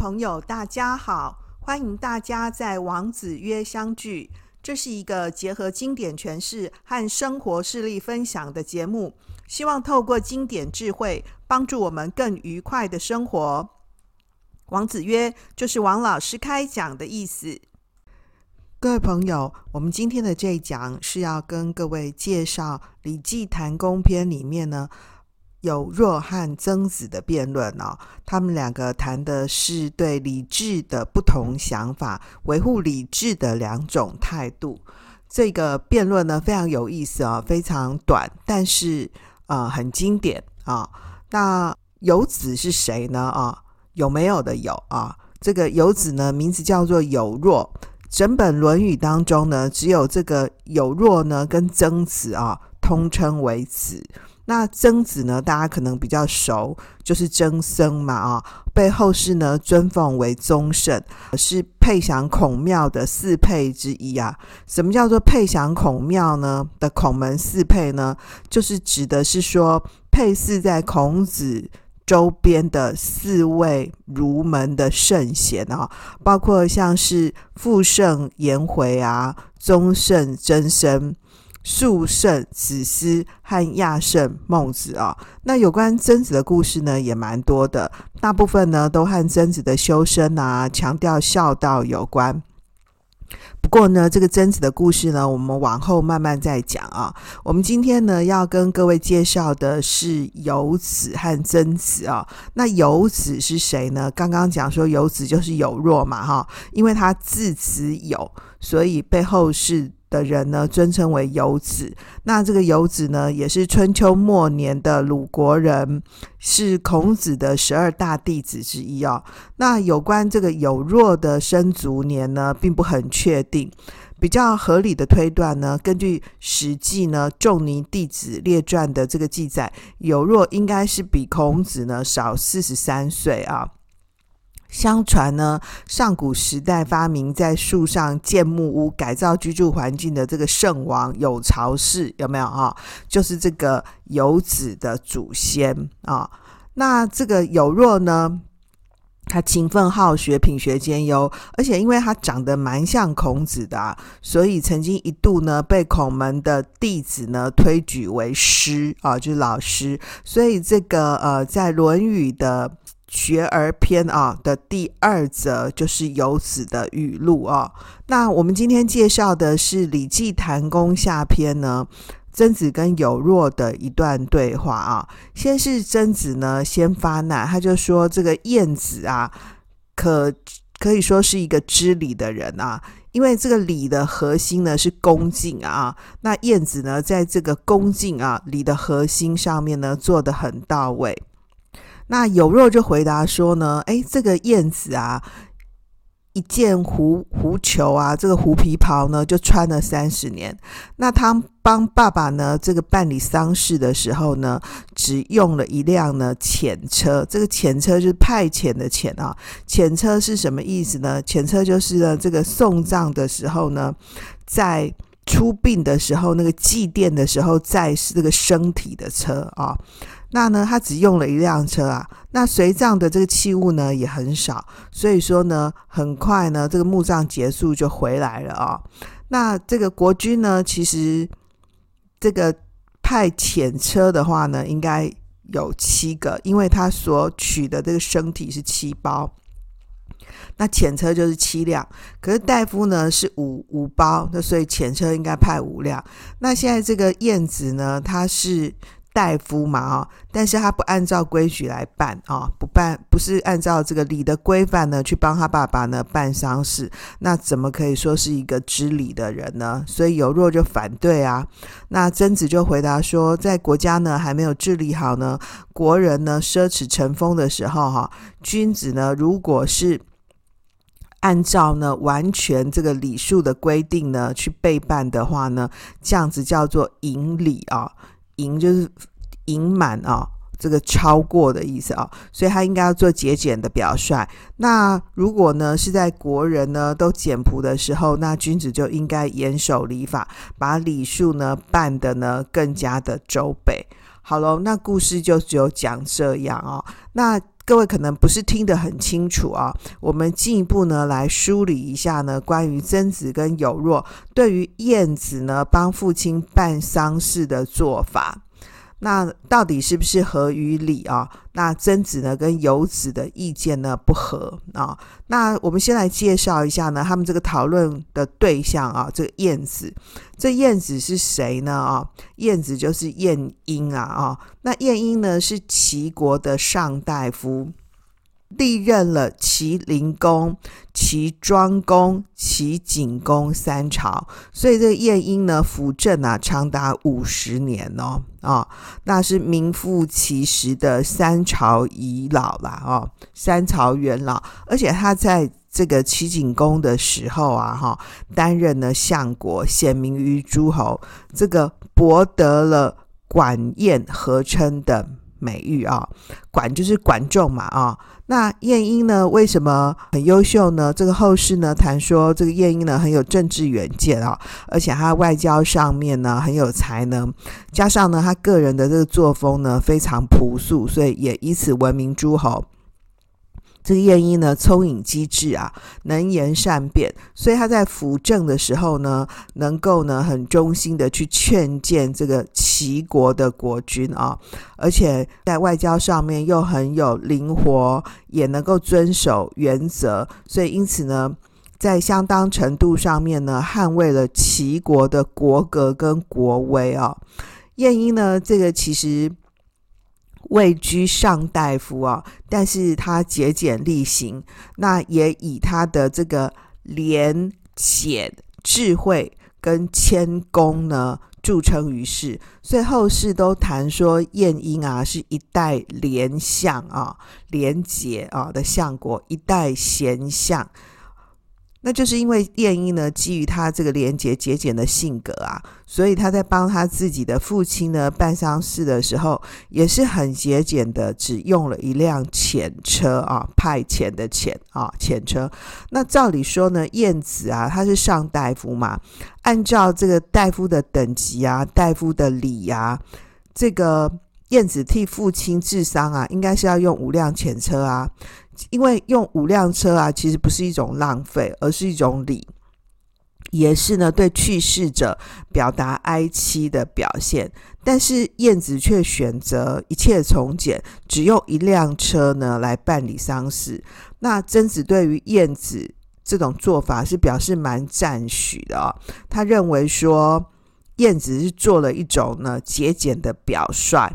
朋友，大家好！欢迎大家在王子曰相聚。这是一个结合经典诠释和生活事例分享的节目，希望透过经典智慧，帮助我们更愉快的生活。王子曰就是王老师开讲的意思。各位朋友，我们今天的这一讲是要跟各位介绍《礼记谈公篇》里面呢。有若和曾子的辩论哦，他们两个谈的是对礼智的不同想法，维护礼智的两种态度。这个辩论呢非常有意思啊，非常短，但是呃很经典啊。那有子是谁呢？啊，有没有的有啊？这个有子呢，名字叫做有若。整本《论语》当中呢，只有这个有若呢跟曾子啊通称为子。那曾子呢，大家可能比较熟，就是曾参嘛啊，被后世呢尊奉为宗圣，是配享孔庙的四配之一啊。什么叫做配享孔庙呢？的孔门四配呢，就是指的是说配祀在孔子周边的四位儒门的圣贤啊，包括像是父圣颜回啊，宗圣曾参。述圣子思和亚圣孟子啊，那有关曾子的故事呢，也蛮多的，大部分呢都和曾子的修身啊、强调孝道有关。不过呢，这个曾子的故事呢，我们往后慢慢再讲啊。我们今天呢要跟各位介绍的是游子和曾子啊。那游子是谁呢？刚刚讲说游子就是有若嘛，哈，因为他字子有，所以背后是。的人呢，尊称为游子。那这个游子呢，也是春秋末年的鲁国人，是孔子的十二大弟子之一哦。那有关这个有若的生卒年呢，并不很确定。比较合理的推断呢，根据《史记》呢《仲尼弟子列传》的这个记载，有若应该是比孔子呢少四十三岁啊。相传呢，上古时代发明在树上建木屋改造居住环境的这个圣王有巢氏，有没有啊？就是这个有子的祖先啊。那这个有若呢，他勤奋好学，品学兼优，而且因为他长得蛮像孔子的啊，所以曾经一度呢被孔门的弟子呢推举为师啊，就是老师。所以这个呃，在《论语》的。学而篇啊的第二则就是有子的语录啊。那我们今天介绍的是《礼记谭公下篇》呢，曾子跟有若的一段对话啊。先是曾子呢先发难，他就说这个晏子啊，可可以说是一个知礼的人啊，因为这个礼的核心呢是恭敬啊。那晏子呢在这个恭敬啊礼的核心上面呢做得很到位。那有肉就回答说呢，诶，这个燕子啊，一件狐狐裘啊，这个狐皮袍呢，就穿了三十年。那他帮爸爸呢，这个办理丧事的时候呢，只用了一辆呢浅车。这个浅车就是派遣的遣啊。浅车是什么意思呢？浅车就是呢，这个送葬的时候呢，在出殡的时候，那个祭奠的时候，在是这个身体的车啊。那呢，他只用了一辆车啊。那随葬的这个器物呢也很少，所以说呢，很快呢，这个墓葬结束就回来了啊。那这个国君呢，其实这个派遣车的话呢，应该有七个，因为他所取的这个身体是七包，那遣车就是七辆。可是大夫呢是五五包，那所以遣车应该派五辆。那现在这个燕子呢，他是。大夫嘛啊，但是他不按照规矩来办啊，不办不是按照这个礼的规范呢去帮他爸爸呢办丧事，那怎么可以说是一个知礼的人呢？所以有若就反对啊。那曾子就回答说，在国家呢还没有治理好呢，国人呢奢侈成风的时候哈，君子呢如果是按照呢完全这个礼数的规定呢去备办的话呢，这样子叫做盈礼啊。盈就是盈满啊，这个超过的意思啊，所以他应该要做节俭的表率。那如果呢是在国人呢都简朴的时候，那君子就应该严守礼法，把礼数呢办得呢更加的周备。好喽，那故事就只有讲这样啊。那各位可能不是听得很清楚啊。我们进一步呢来梳理一下呢，关于曾子跟有若对于晏子呢帮父亲办丧事的做法。那到底是不是合于理啊？那曾子呢跟游子的意见呢不合啊？那我们先来介绍一下呢，他们这个讨论的对象啊，这个晏子，这晏子是谁呢？啊，晏子就是晏婴啊啊。那晏婴呢是齐国的上大夫。历任了齐灵公、齐庄公、齐景公三朝，所以这个晏婴呢，辅政啊，长达五十年哦，啊、哦，那是名副其实的三朝遗老啦，哦，三朝元老，而且他在这个齐景公的时候啊，哈、担任了相国，显名于诸侯，这个博得了管晏合称的美誉啊，管就是管仲嘛啊。那晏婴呢，为什么很优秀呢？这个后世呢谈说，这个晏婴呢很有政治远见啊，而且他外交上面呢很有才能，加上呢他个人的这个作风呢非常朴素，所以也以此闻名诸侯。这个晏婴呢，聪颖机智啊，能言善辩，所以他在辅政的时候呢，能够呢很忠心的去劝谏这个齐国的国君啊，而且在外交上面又很有灵活，也能够遵守原则，所以因此呢，在相当程度上面呢，捍卫了齐国的国格跟国威啊。晏婴呢，这个其实。位居上大夫啊，但是他节俭力行，那也以他的这个廉俭智慧跟谦恭呢著称于世，所以后世都谈说晏婴啊是一代廉相啊，廉洁啊的相国，一代贤相。那就是因为晏婴呢，基于他这个廉洁节俭的性格啊，所以他在帮他自己的父亲呢办丧事的时候，也是很节俭的，只用了一辆浅车啊，派遣的遣啊，浅车。那照理说呢，晏子啊，他是上大夫嘛，按照这个大夫的等级啊，大夫的礼啊，这个晏子替父亲治丧啊，应该是要用五辆浅车啊。因为用五辆车啊，其实不是一种浪费，而是一种礼，也是呢对去世者表达哀戚的表现。但是燕子却选择一切从简，只用一辆车呢来办理丧事。那曾子对于燕子这种做法是表示蛮赞许的哦，他认为说燕子是做了一种呢节俭的表率。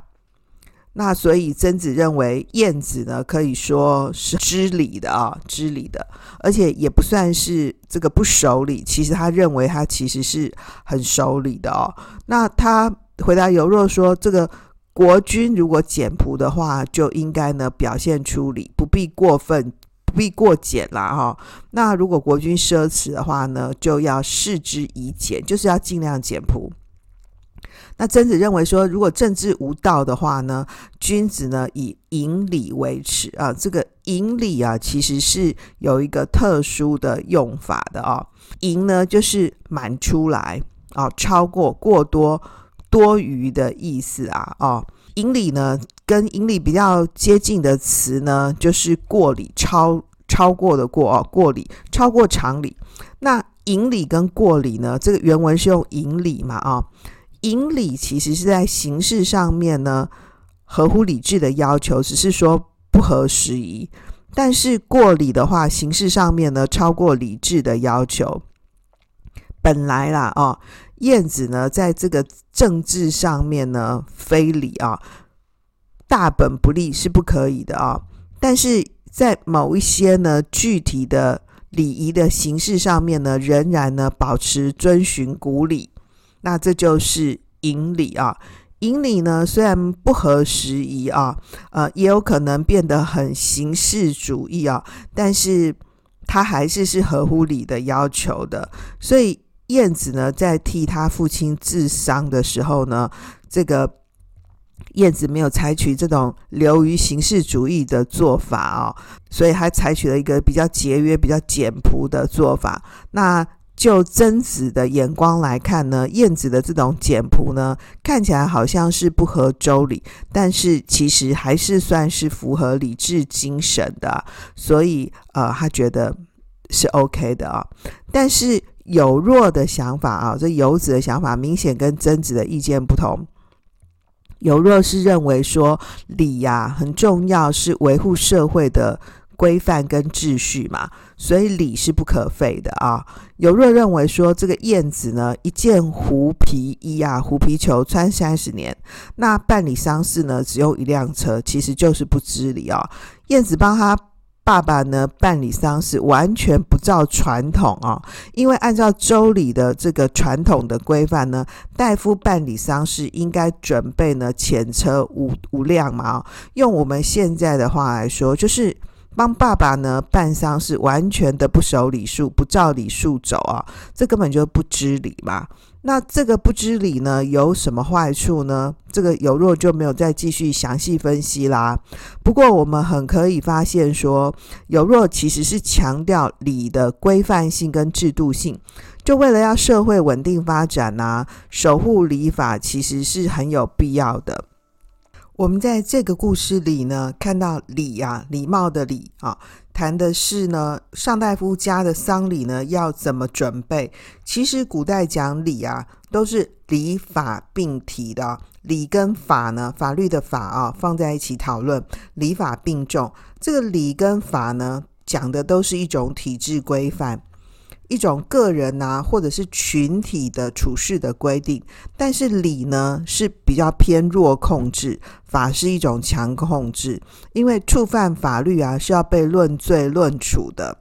那所以曾子认为晏子呢，可以说是知礼的啊，知礼的，而且也不算是这个不守礼。其实他认为他其实是很守礼的哦。那他回答有若说，这个国君如果简朴的话，就应该呢表现出礼，不必过分，不必过简啦哈。那如果国君奢侈的话呢，就要示之以俭，就是要尽量简朴。那曾子认为说，如果政治无道的话呢，君子呢以盈礼为耻啊。这个盈礼啊，其实是有一个特殊的用法的啊。盈呢就是满出来啊，超过、过多、多余的意思啊。哦，盈礼呢跟盈礼比较接近的词呢，就是过礼、超超过的过哦，过礼、超过常理。那盈礼跟过礼呢，这个原文是用盈礼嘛啊。引礼其实是在形式上面呢，合乎理智的要求，只是说不合时宜。但是过礼的话，形式上面呢，超过理智的要求。本来啦，哦，晏子呢，在这个政治上面呢，非礼啊，大本不立是不可以的啊。但是在某一些呢，具体的礼仪的形式上面呢，仍然呢，保持遵循古礼。那这就是引礼啊，引礼呢，虽然不合时宜啊，呃，也有可能变得很形式主义啊，但是他还是是合乎礼的要求的。所以燕子呢，在替他父亲治丧的时候呢，这个燕子没有采取这种流于形式主义的做法啊，所以他采取了一个比较节约、比较简朴的做法。那就曾子的眼光来看呢，晏子的这种简朴呢，看起来好像是不合周礼，但是其实还是算是符合礼智精神的，所以呃，他觉得是 OK 的啊。但是有若的想法啊，这游子的想法明显跟曾子的意见不同。有若是认为说礼呀、很重要，是维护社会的。规范跟秩序嘛，所以礼是不可废的啊。有若认为说这个晏子呢，一件狐皮衣啊，狐皮裘穿三十年，那办理丧事呢，只用一辆车，其实就是不知礼啊。晏子帮他爸爸呢办理丧事，完全不照传统啊，因为按照周礼的这个传统的规范呢，大夫办理丧事应该准备呢前车五五辆嘛。用我们现在的话来说，就是。帮爸爸呢办丧事，完全的不守礼数，不照礼数走啊，这根本就不知礼嘛。那这个不知礼呢，有什么坏处呢？这个有若就没有再继续详细分析啦。不过我们很可以发现说，有若其实是强调礼的规范性跟制度性，就为了要社会稳定发展啊，守护礼法其实是很有必要的。我们在这个故事里呢，看到礼啊，礼貌的礼啊，谈的是呢，上大夫家的丧礼呢要怎么准备。其实古代讲礼啊，都是礼法并提的，礼跟法呢，法律的法啊，放在一起讨论，礼法并重。这个礼跟法呢，讲的都是一种体制规范。一种个人啊，或者是群体的处事的规定，但是礼呢是比较偏弱控制，法是一种强控制，因为触犯法律啊是要被论罪论处的。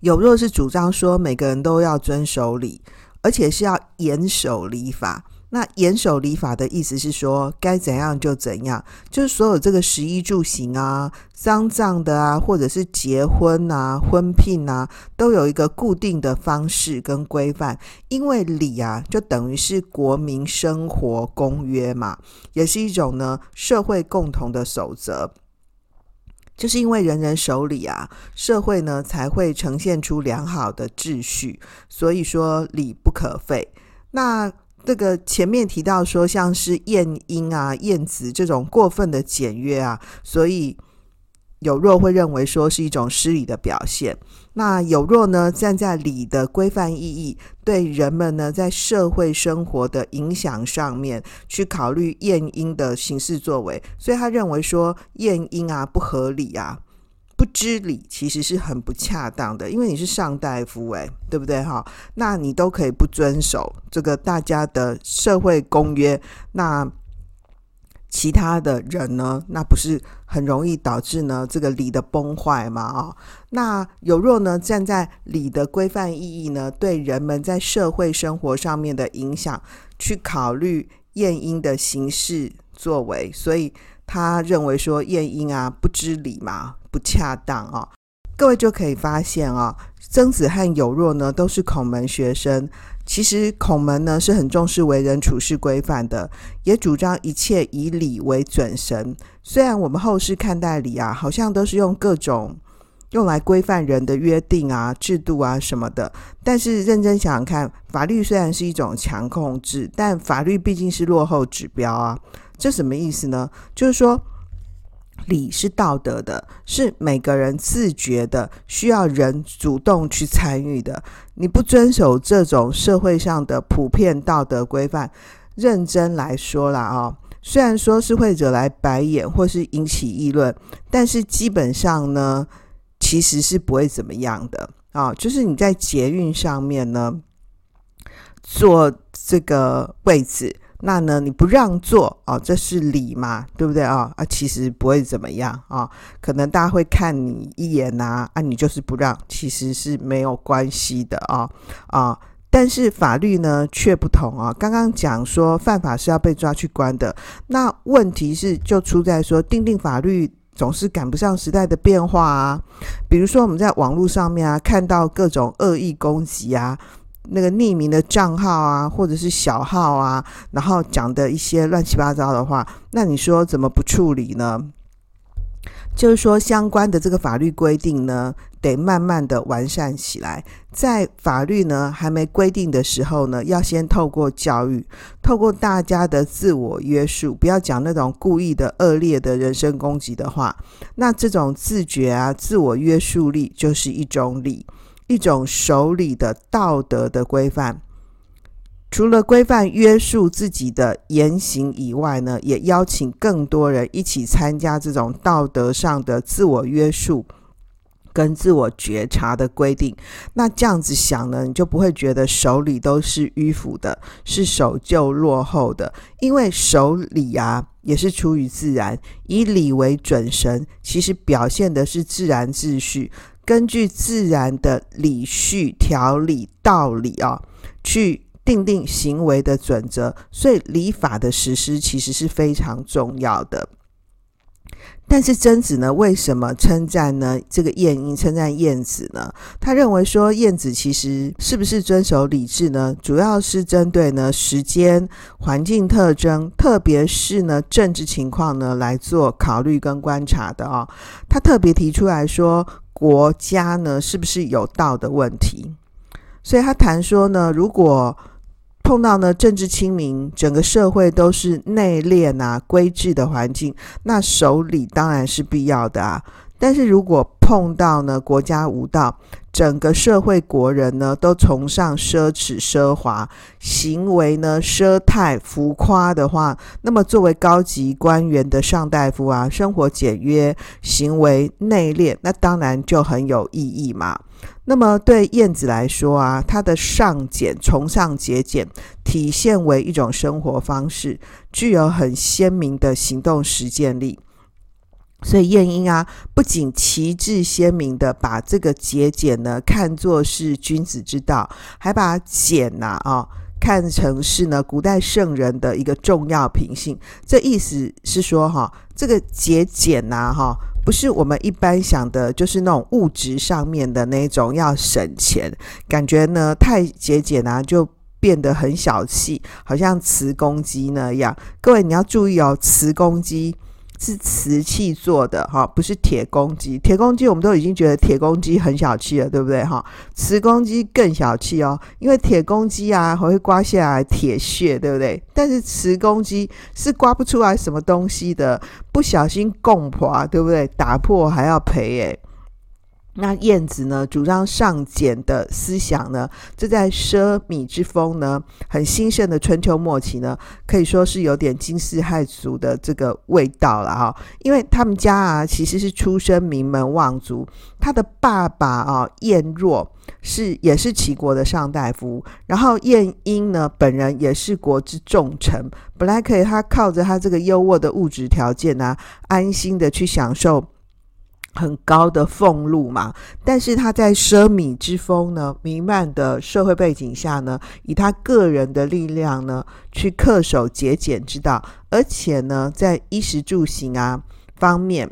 有若是主张说每个人都要遵守礼，而且是要严守礼法。那严守礼法的意思是说，该怎样就怎样，就是所有这个食衣住行啊、丧葬的啊，或者是结婚啊、婚聘啊，都有一个固定的方式跟规范。因为礼啊，就等于是国民生活公约嘛，也是一种呢社会共同的守则。就是因为人人守礼啊，社会呢才会呈现出良好的秩序。所以说礼不可废。那这个前面提到说，像是晏婴啊、晏子这种过分的简约啊，所以有若会认为说是一种失礼的表现。那有若呢，站在礼的规范意义，对人们呢在社会生活的影响上面去考虑晏婴的行事作为，所以他认为说晏婴啊不合理啊。不知礼其实是很不恰当的，因为你是上大夫，诶，对不对哈？那你都可以不遵守这个大家的社会公约，那其他的人呢？那不是很容易导致呢这个礼的崩坏吗？啊，那有若呢站在礼的规范意义呢，对人们在社会生活上面的影响去考虑晏婴的行事作为，所以他认为说晏婴啊不知礼嘛。不恰当啊！各位就可以发现啊，曾子和有若呢都是孔门学生。其实孔门呢是很重视为人处事规范的，也主张一切以礼为准绳。虽然我们后世看待礼啊，好像都是用各种用来规范人的约定啊、制度啊什么的，但是认真想想看，法律虽然是一种强控制，但法律毕竟是落后指标啊。这什么意思呢？就是说。礼是道德的，是每个人自觉的，需要人主动去参与的。你不遵守这种社会上的普遍道德规范，认真来说啦啊，虽然说是会惹来白眼或是引起议论，但是基本上呢，其实是不会怎么样的啊。就是你在捷运上面呢，坐这个位置。那呢，你不让座啊，这是礼嘛，对不对啊？啊，其实不会怎么样啊，可能大家会看你一眼呐，啊，啊，你就是不让，其实是没有关系的啊啊。但是法律呢却不同啊，刚刚讲说犯法是要被抓去关的，那问题是就出在说订定法律总是赶不上时代的变化啊。比如说我们在网络上面啊，看到各种恶意攻击啊。那个匿名的账号啊，或者是小号啊，然后讲的一些乱七八糟的话，那你说怎么不处理呢？就是说，相关的这个法律规定呢，得慢慢的完善起来。在法律呢还没规定的时候呢，要先透过教育，透过大家的自我约束，不要讲那种故意的恶劣的人身攻击的话。那这种自觉啊，自我约束力就是一种礼，一种守礼的道德的规范。除了规范约束自己的言行以外呢，也邀请更多人一起参加这种道德上的自我约束跟自我觉察的规定。那这样子想呢，你就不会觉得守礼都是迂腐的，是守旧落后的。因为守礼啊，也是出于自然，以礼为准绳，其实表现的是自然秩序，根据自然的理序、条理、道理啊，去。定定行为的准则，所以礼法的实施其实是非常重要的。但是曾子呢，为什么称赞呢？这个晏婴称赞晏子呢？他认为说晏子其实是不是遵守礼制呢？主要是针对呢时间、环境特征，特别是呢政治情况呢来做考虑跟观察的哦。他特别提出来说，国家呢是不是有道的问题？所以他谈说呢，如果碰到呢政治清明，整个社会都是内敛啊、规制的环境，那守礼当然是必要的啊。但是如果碰到呢国家无道，整个社会国人呢都崇尚奢侈奢华，行为呢奢泰浮夸的话，那么作为高级官员的上大夫啊，生活简约，行为内敛，那当然就很有意义嘛。那么对燕子来说啊，他的尚俭，崇尚节俭，体现为一种生活方式，具有很鲜明的行动实践力。所以晏婴啊，不仅旗帜鲜明的把这个节俭呢看作是君子之道，还把俭呐啊、看成是呢古代圣人的一个重要品性。这意思是说哈，这个节俭呐哈。不是我们一般想的，就是那种物质上面的那种要省钱，感觉呢太节俭啊，就变得很小气，好像瓷公鸡那样。各位你要注意哦，瓷公鸡。是瓷器做的哈，不是铁公鸡。铁公鸡我们都已经觉得铁公鸡很小气了，对不对哈？瓷公鸡更小气哦，因为铁公鸡啊还会刮下来铁屑，对不对？但是瓷公鸡是刮不出来什么东西的，不小心共破，对不对？打破还要赔诶。那晏子呢，主张尚俭的思想呢，这在奢靡之风呢很兴盛的春秋末期呢，可以说是有点惊世骇俗的这个味道了哈。因为他们家啊，其实是出身名门望族，他的爸爸啊晏若是也是齐国的上大夫，然后晏婴呢本人也是国之重臣，本来可以他靠着他这个优渥的物质条件啊，安心的去享受。很高的俸禄嘛，但是他在奢靡之风呢弥漫的社会背景下呢，以他个人的力量呢，去恪守节俭之道，而且呢，在衣食住行啊方面。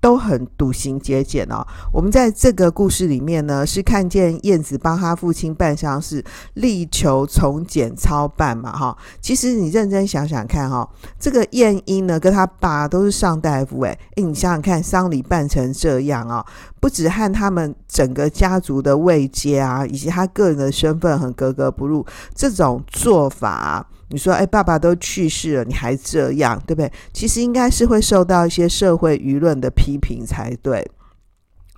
都很笃行节俭哦。我们在这个故事里面呢，是看见晏子帮他父亲办丧事，力求从简操办嘛，哈。其实你认真想想看，哈，这个晏婴呢，跟他爸都是上大夫，诶，诶，你想想看，丧礼办成这样啊，不止和他们整个家族的位阶啊，以及他个人的身份很格格不入，这种做法。你说，哎，爸爸都去世了，你还这样，对不对？其实应该是会受到一些社会舆论的批评才对。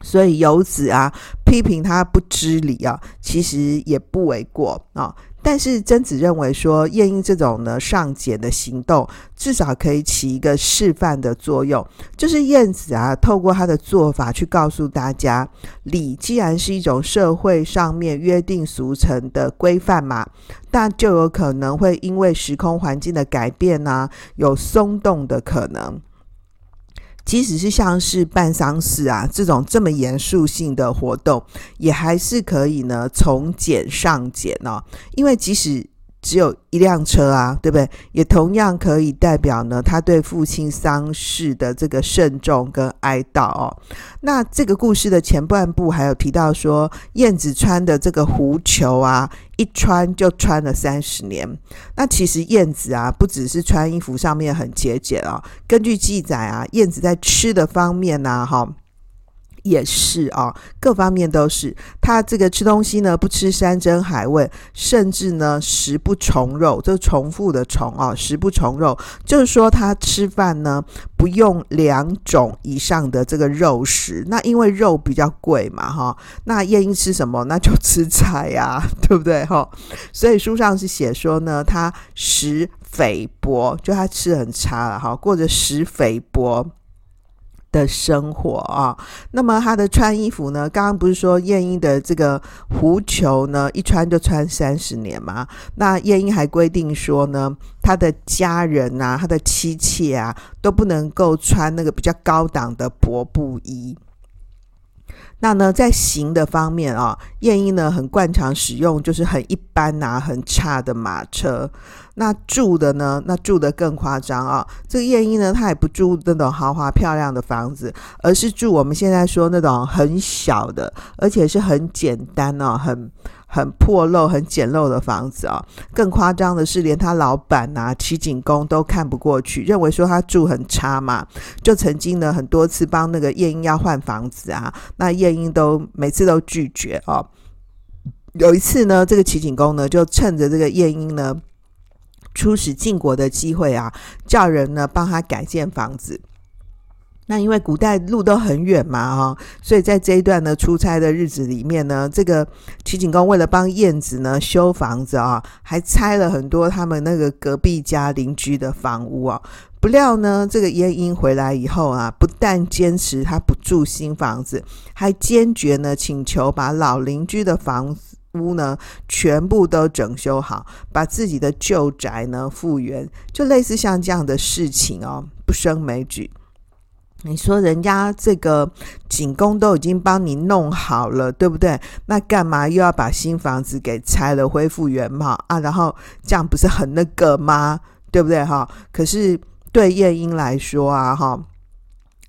所以游子啊，批评他不知礼啊，其实也不为过啊。但是曾子认为说，晏婴这种呢尚俭的行动，至少可以起一个示范的作用，就是晏子啊，透过他的做法去告诉大家，礼既然是一种社会上面约定俗成的规范嘛，那就有可能会因为时空环境的改变呢、啊，有松动的可能。即使是像是办丧事啊这种这么严肃性的活动，也还是可以呢从简上简哦。因为即使只有一辆车啊，对不对？也同样可以代表呢，他对父亲丧事的这个慎重跟哀悼哦。那这个故事的前半部还有提到说，燕子穿的这个狐裘啊，一穿就穿了三十年。那其实燕子啊，不只是穿衣服上面很节俭啊，根据记载啊，燕子在吃的方面呢，哈。也是啊，各方面都是。他这个吃东西呢，不吃山珍海味，甚至呢，食不重肉，这重复的重啊，食不重肉，就是说他吃饭呢，不用两种以上的这个肉食。那因为肉比较贵嘛，哈。那晏婴吃什么？那就吃菜呀，对不对？哈。所以书上是写说呢，他食肥薄，就他吃很差了，哈，过着食肥薄。的生活啊，那么他的穿衣服呢？刚刚不是说晏婴的这个狐裘呢，一穿就穿三十年吗？那晏婴还规定说呢，他的家人啊，他的妻妾啊，都不能够穿那个比较高档的薄布衣。那呢，在行的方面啊，晏婴呢很惯常使用就是很一般呐、啊、很差的马车。那住的呢，那住的更夸张啊。这个晏婴呢，他也不住那种豪华漂亮的房子，而是住我们现在说那种很小的，而且是很简单哦、很。很破漏、很简陋的房子、哦！更夸张的是，连他老板呐、啊、齐景公都看不过去，认为说他住很差嘛，就曾经呢很多次帮那个晏婴要换房子啊，那晏婴都每次都拒绝哦。有一次呢，这个齐景公呢就趁着这个晏婴呢出使晋国的机会啊，叫人呢帮他改建房子。那因为古代路都很远嘛，哈，所以在这一段呢出差的日子里面呢，这个齐景公为了帮晏子呢修房子啊，还拆了很多他们那个隔壁家邻居的房屋啊。不料呢，这个晏婴回来以后啊，不但坚持他不住新房子，还坚决呢请求把老邻居的房屋呢全部都整修好，把自己的旧宅呢复原，就类似像这样的事情哦，不胜枚举。你说人家这个景公都已经帮你弄好了，对不对？那干嘛又要把新房子给拆了，恢复原貌啊？然后这样不是很那个吗？对不对哈？可是对晏婴来说啊，哈，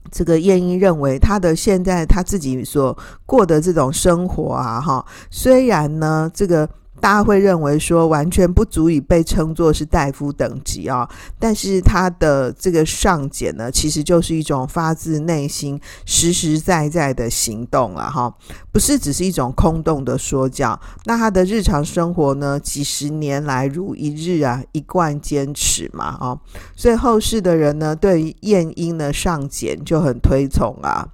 这个晏婴认为他的现在他自己所过的这种生活啊，哈，虽然呢这个。大家会认为说完全不足以被称作是大夫等级啊，但是他的这个上俭呢，其实就是一种发自内心、实实在在的行动了哈，不是只是一种空洞的说教。那他的日常生活呢，几十年来如一日啊，一贯坚持嘛啊，所以后世的人呢，对于晏婴的上俭就很推崇啊。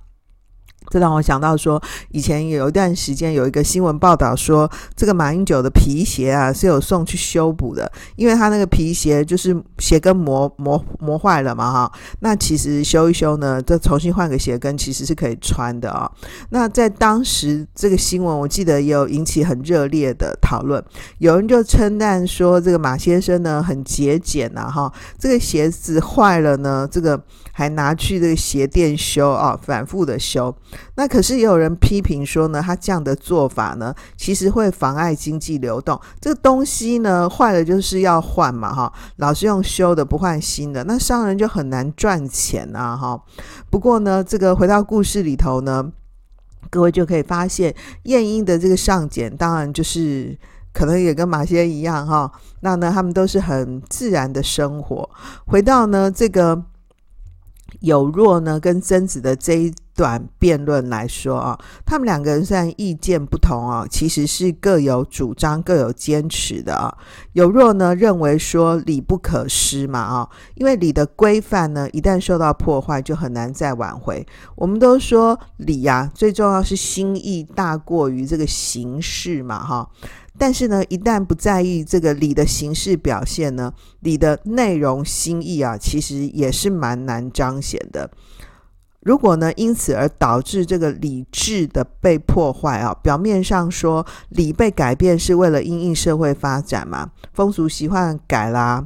这让我想到说，以前有一段时间有一个新闻报道说，这个马英九的皮鞋啊是有送去修补的，因为他那个皮鞋就是鞋跟磨磨磨坏了嘛哈。那其实修一修呢，再重新换个鞋跟其实是可以穿的啊。那在当时这个新闻，我记得也有引起很热烈的讨论，有人就称赞说，这个马先生呢很节俭呐哈，这个鞋子坏了呢，这个还拿去这个鞋店修啊，反复的修。那可是也有人批评说呢，他这样的做法呢，其实会妨碍经济流动。这个东西呢，坏了就是要换嘛，哈，老是用修的不换新的，那商人就很难赚钱啊，哈。不过呢，这个回到故事里头呢，各位就可以发现，晏婴的这个上简，当然就是可能也跟马先一样，哈。那呢，他们都是很自然的生活。回到呢这个。有若呢，跟曾子的这一段辩论来说啊，他们两个人虽然意见不同啊，其实是各有主张、各有坚持的啊。有若呢认为说礼不可失嘛啊，因为礼的规范呢，一旦受到破坏，就很难再挽回。我们都说礼呀，最重要是心意大过于这个形式嘛哈。但是呢，一旦不在意这个礼的形式表现呢，礼的内容心意啊，其实也是蛮难彰显的。如果呢，因此而导致这个礼制的被破坏啊，表面上说礼被改变是为了因应社会发展嘛，风俗习惯改啦，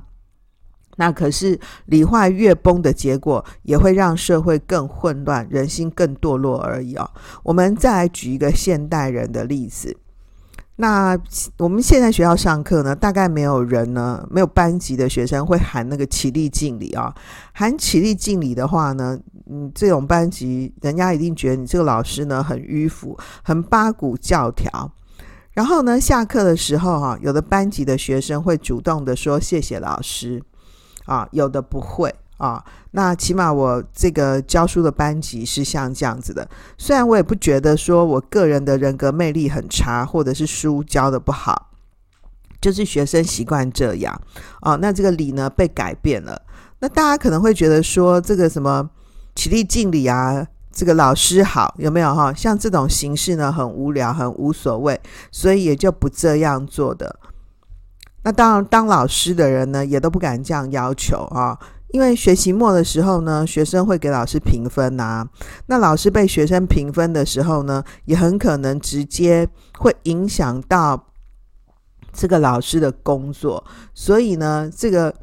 那可是礼坏乐崩的结果，也会让社会更混乱，人心更堕落而已啊。我们再来举一个现代人的例子。那我们现在学校上课呢，大概没有人呢，没有班级的学生会喊那个起立敬礼啊。喊起立敬礼的话呢，嗯，这种班级人家一定觉得你这个老师呢很迂腐，很八股教条。然后呢，下课的时候哈，有的班级的学生会主动的说谢谢老师啊，有的不会。啊，那起码我这个教书的班级是像这样子的。虽然我也不觉得说我个人的人格魅力很差，或者是书教得不好，就是学生习惯这样。啊，那这个礼呢被改变了。那大家可能会觉得说，这个什么起立敬礼啊，这个老师好有没有哈？像这种形式呢，很无聊，很无所谓，所以也就不这样做的。那当然，当老师的人呢，也都不敢这样要求啊。因为学期末的时候呢，学生会给老师评分呐。那老师被学生评分的时候呢，也很可能直接会影响到这个老师的工作。所以呢，这个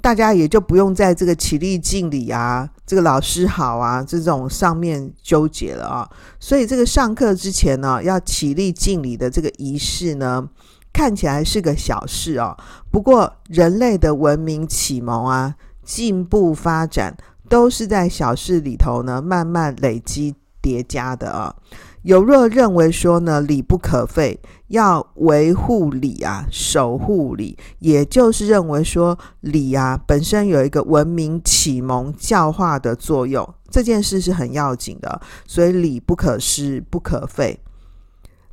大家也就不用在这个起立敬礼啊，这个老师好啊这种上面纠结了啊。所以这个上课之前呢，要起立敬礼的这个仪式呢，看起来是个小事哦。不过人类的文明启蒙啊。进步发展都是在小事里头呢，慢慢累积叠加的啊。有若认为说呢，礼不可废，要维护礼啊，守护礼，也就是认为说礼啊本身有一个文明启蒙教化的作用，这件事是很要紧的，所以礼不可失，不可废。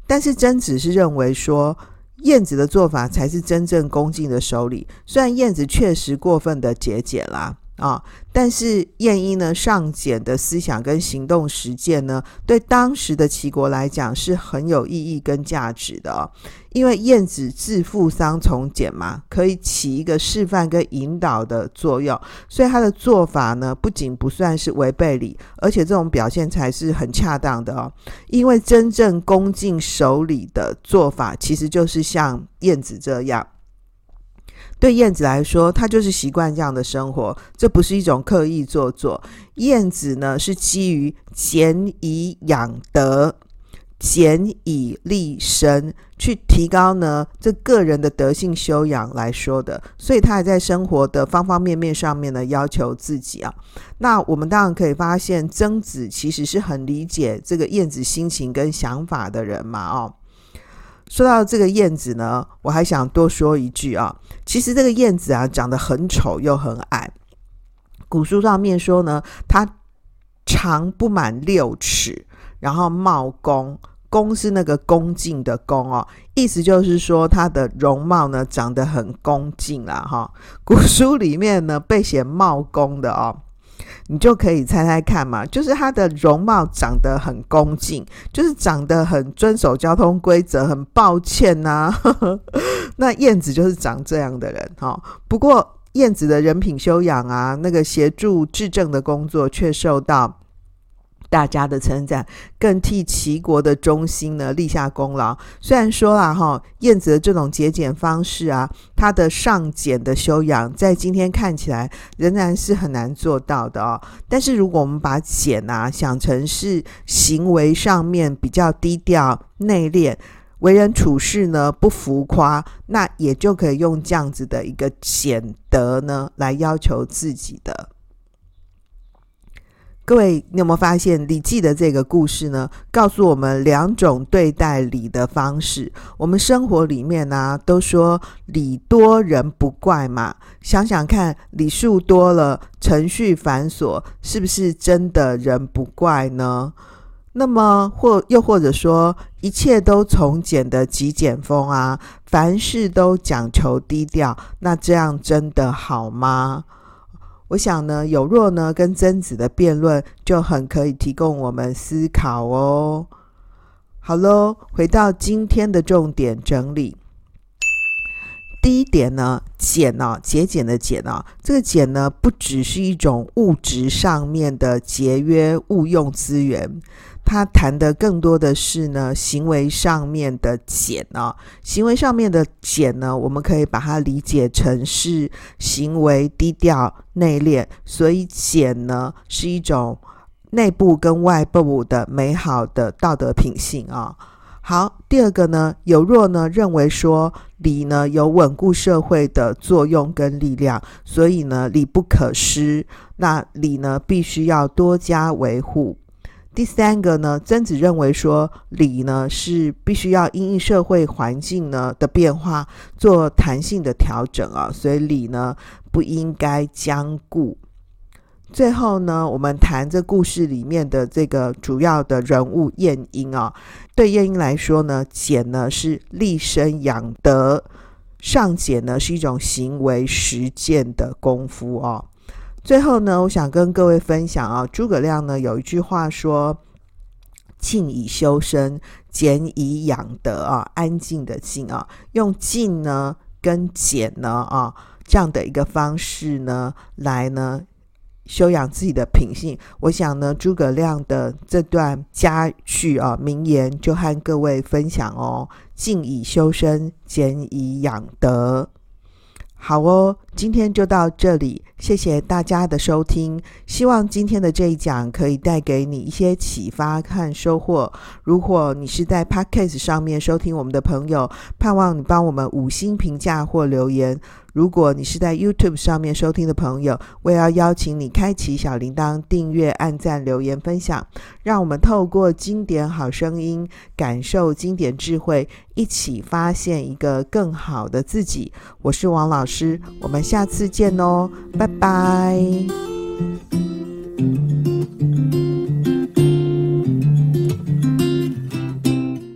但是曾子是认为说。燕子的做法才是真正恭敬的守礼。虽然燕子确实过分的节俭啦，啊，但是晏婴呢尚简的思想跟行动实践呢，对当时的齐国来讲是很有意义跟价值的哦。因为晏子自负商从简嘛，可以起一个示范跟引导的作用，所以他的做法呢，不仅不算是违背礼，而且这种表现才是很恰当的哦。因为真正恭敬守礼的做法，其实就是像晏子这样。对晏子来说，他就是习惯这样的生活，这不是一种刻意做作。晏子呢，是基于俭以养德。俭以立身，去提高呢这个人的德性修养来说的，所以他还在生活的方方面面上面呢要求自己啊。那我们当然可以发现，曾子其实是很理解这个晏子心情跟想法的人嘛。哦，说到这个燕子呢，我还想多说一句啊，其实这个燕子啊长得很丑又很矮，古书上面说呢，它长不满六尺。然后貌恭，恭是那个恭敬的恭哦，意思就是说它的容貌呢长得很恭敬啦哈。古书里面呢被写貌恭的哦，你就可以猜猜看嘛，就是他的容貌长得很恭敬，就是长得很遵守交通规则，很抱歉呐。那燕子就是长这样的人哈。不过燕子的人品修养啊，那个协助质证的工作却受到。大家的称赞，更替齐国的中心呢立下功劳。虽然说啦哈，晏子的这种节俭方式啊，他的尚俭的修养，在今天看起来仍然是很难做到的哦。但是如果我们把俭啊想成是行为上面比较低调内敛，为人处事呢不浮夸，那也就可以用这样子的一个俭德呢来要求自己的。各位，你有没有发现《礼记》的这个故事呢？告诉我们两种对待礼的方式。我们生活里面呢、都说礼多人不怪嘛。想想看，礼数多了，程序繁琐，是不是真的人不怪呢？那么，或又或者说，一切都从简的极简风啊，凡事都讲求低调，那这样真的好吗？我想呢，有若呢跟曾子的辩论就很可以提供我们思考哦。好喽，回到今天的重点整理。第一点呢，俭呢，节俭的俭啊，这个俭呢，不只是一种物质上面的节约物用资源。他谈的更多的是呢，行为上面的俭啊，行为上面的俭呢，我们可以把它理解成是行为低调内敛，所以俭呢是一种内部跟外部的美好的道德品性啊。好，第二个呢，有若呢认为说礼呢有稳固社会的作用跟力量，所以呢礼不可失，那礼呢必须要多加维护。第三个呢，曾子认为说礼呢是必须要因应社会环境呢的变化做弹性的调整啊，所以礼呢不应该僵固。最后呢，我们谈这故事里面的这个主要的人物晏婴啊，对晏婴来说呢，俭呢是立身养德，尚俭呢是一种行为实践的功夫哦。最后呢，我想跟各位分享啊，诸葛亮呢有一句话说：“静以修身，俭以养德啊，安静的静啊，用静呢跟俭呢啊这样的一个方式呢来呢。”修养自己的品性，我想呢，诸葛亮的这段佳句啊名言就和各位分享哦：静以修身，俭以养德。好哦，今天就到这里，谢谢大家的收听。希望今天的这一讲可以带给你一些启发和收获。如果你是在 Podcast 上面收听我们的朋友，盼望你帮我们五星评价或留言。如果你是在 youtube 上面收听的朋友我也要邀请你开启小铃铛订阅按赞留言分享让我们透过经典好声音感受经典智慧一起发现一个更好的自己。我是王老师我们下次见哦拜拜。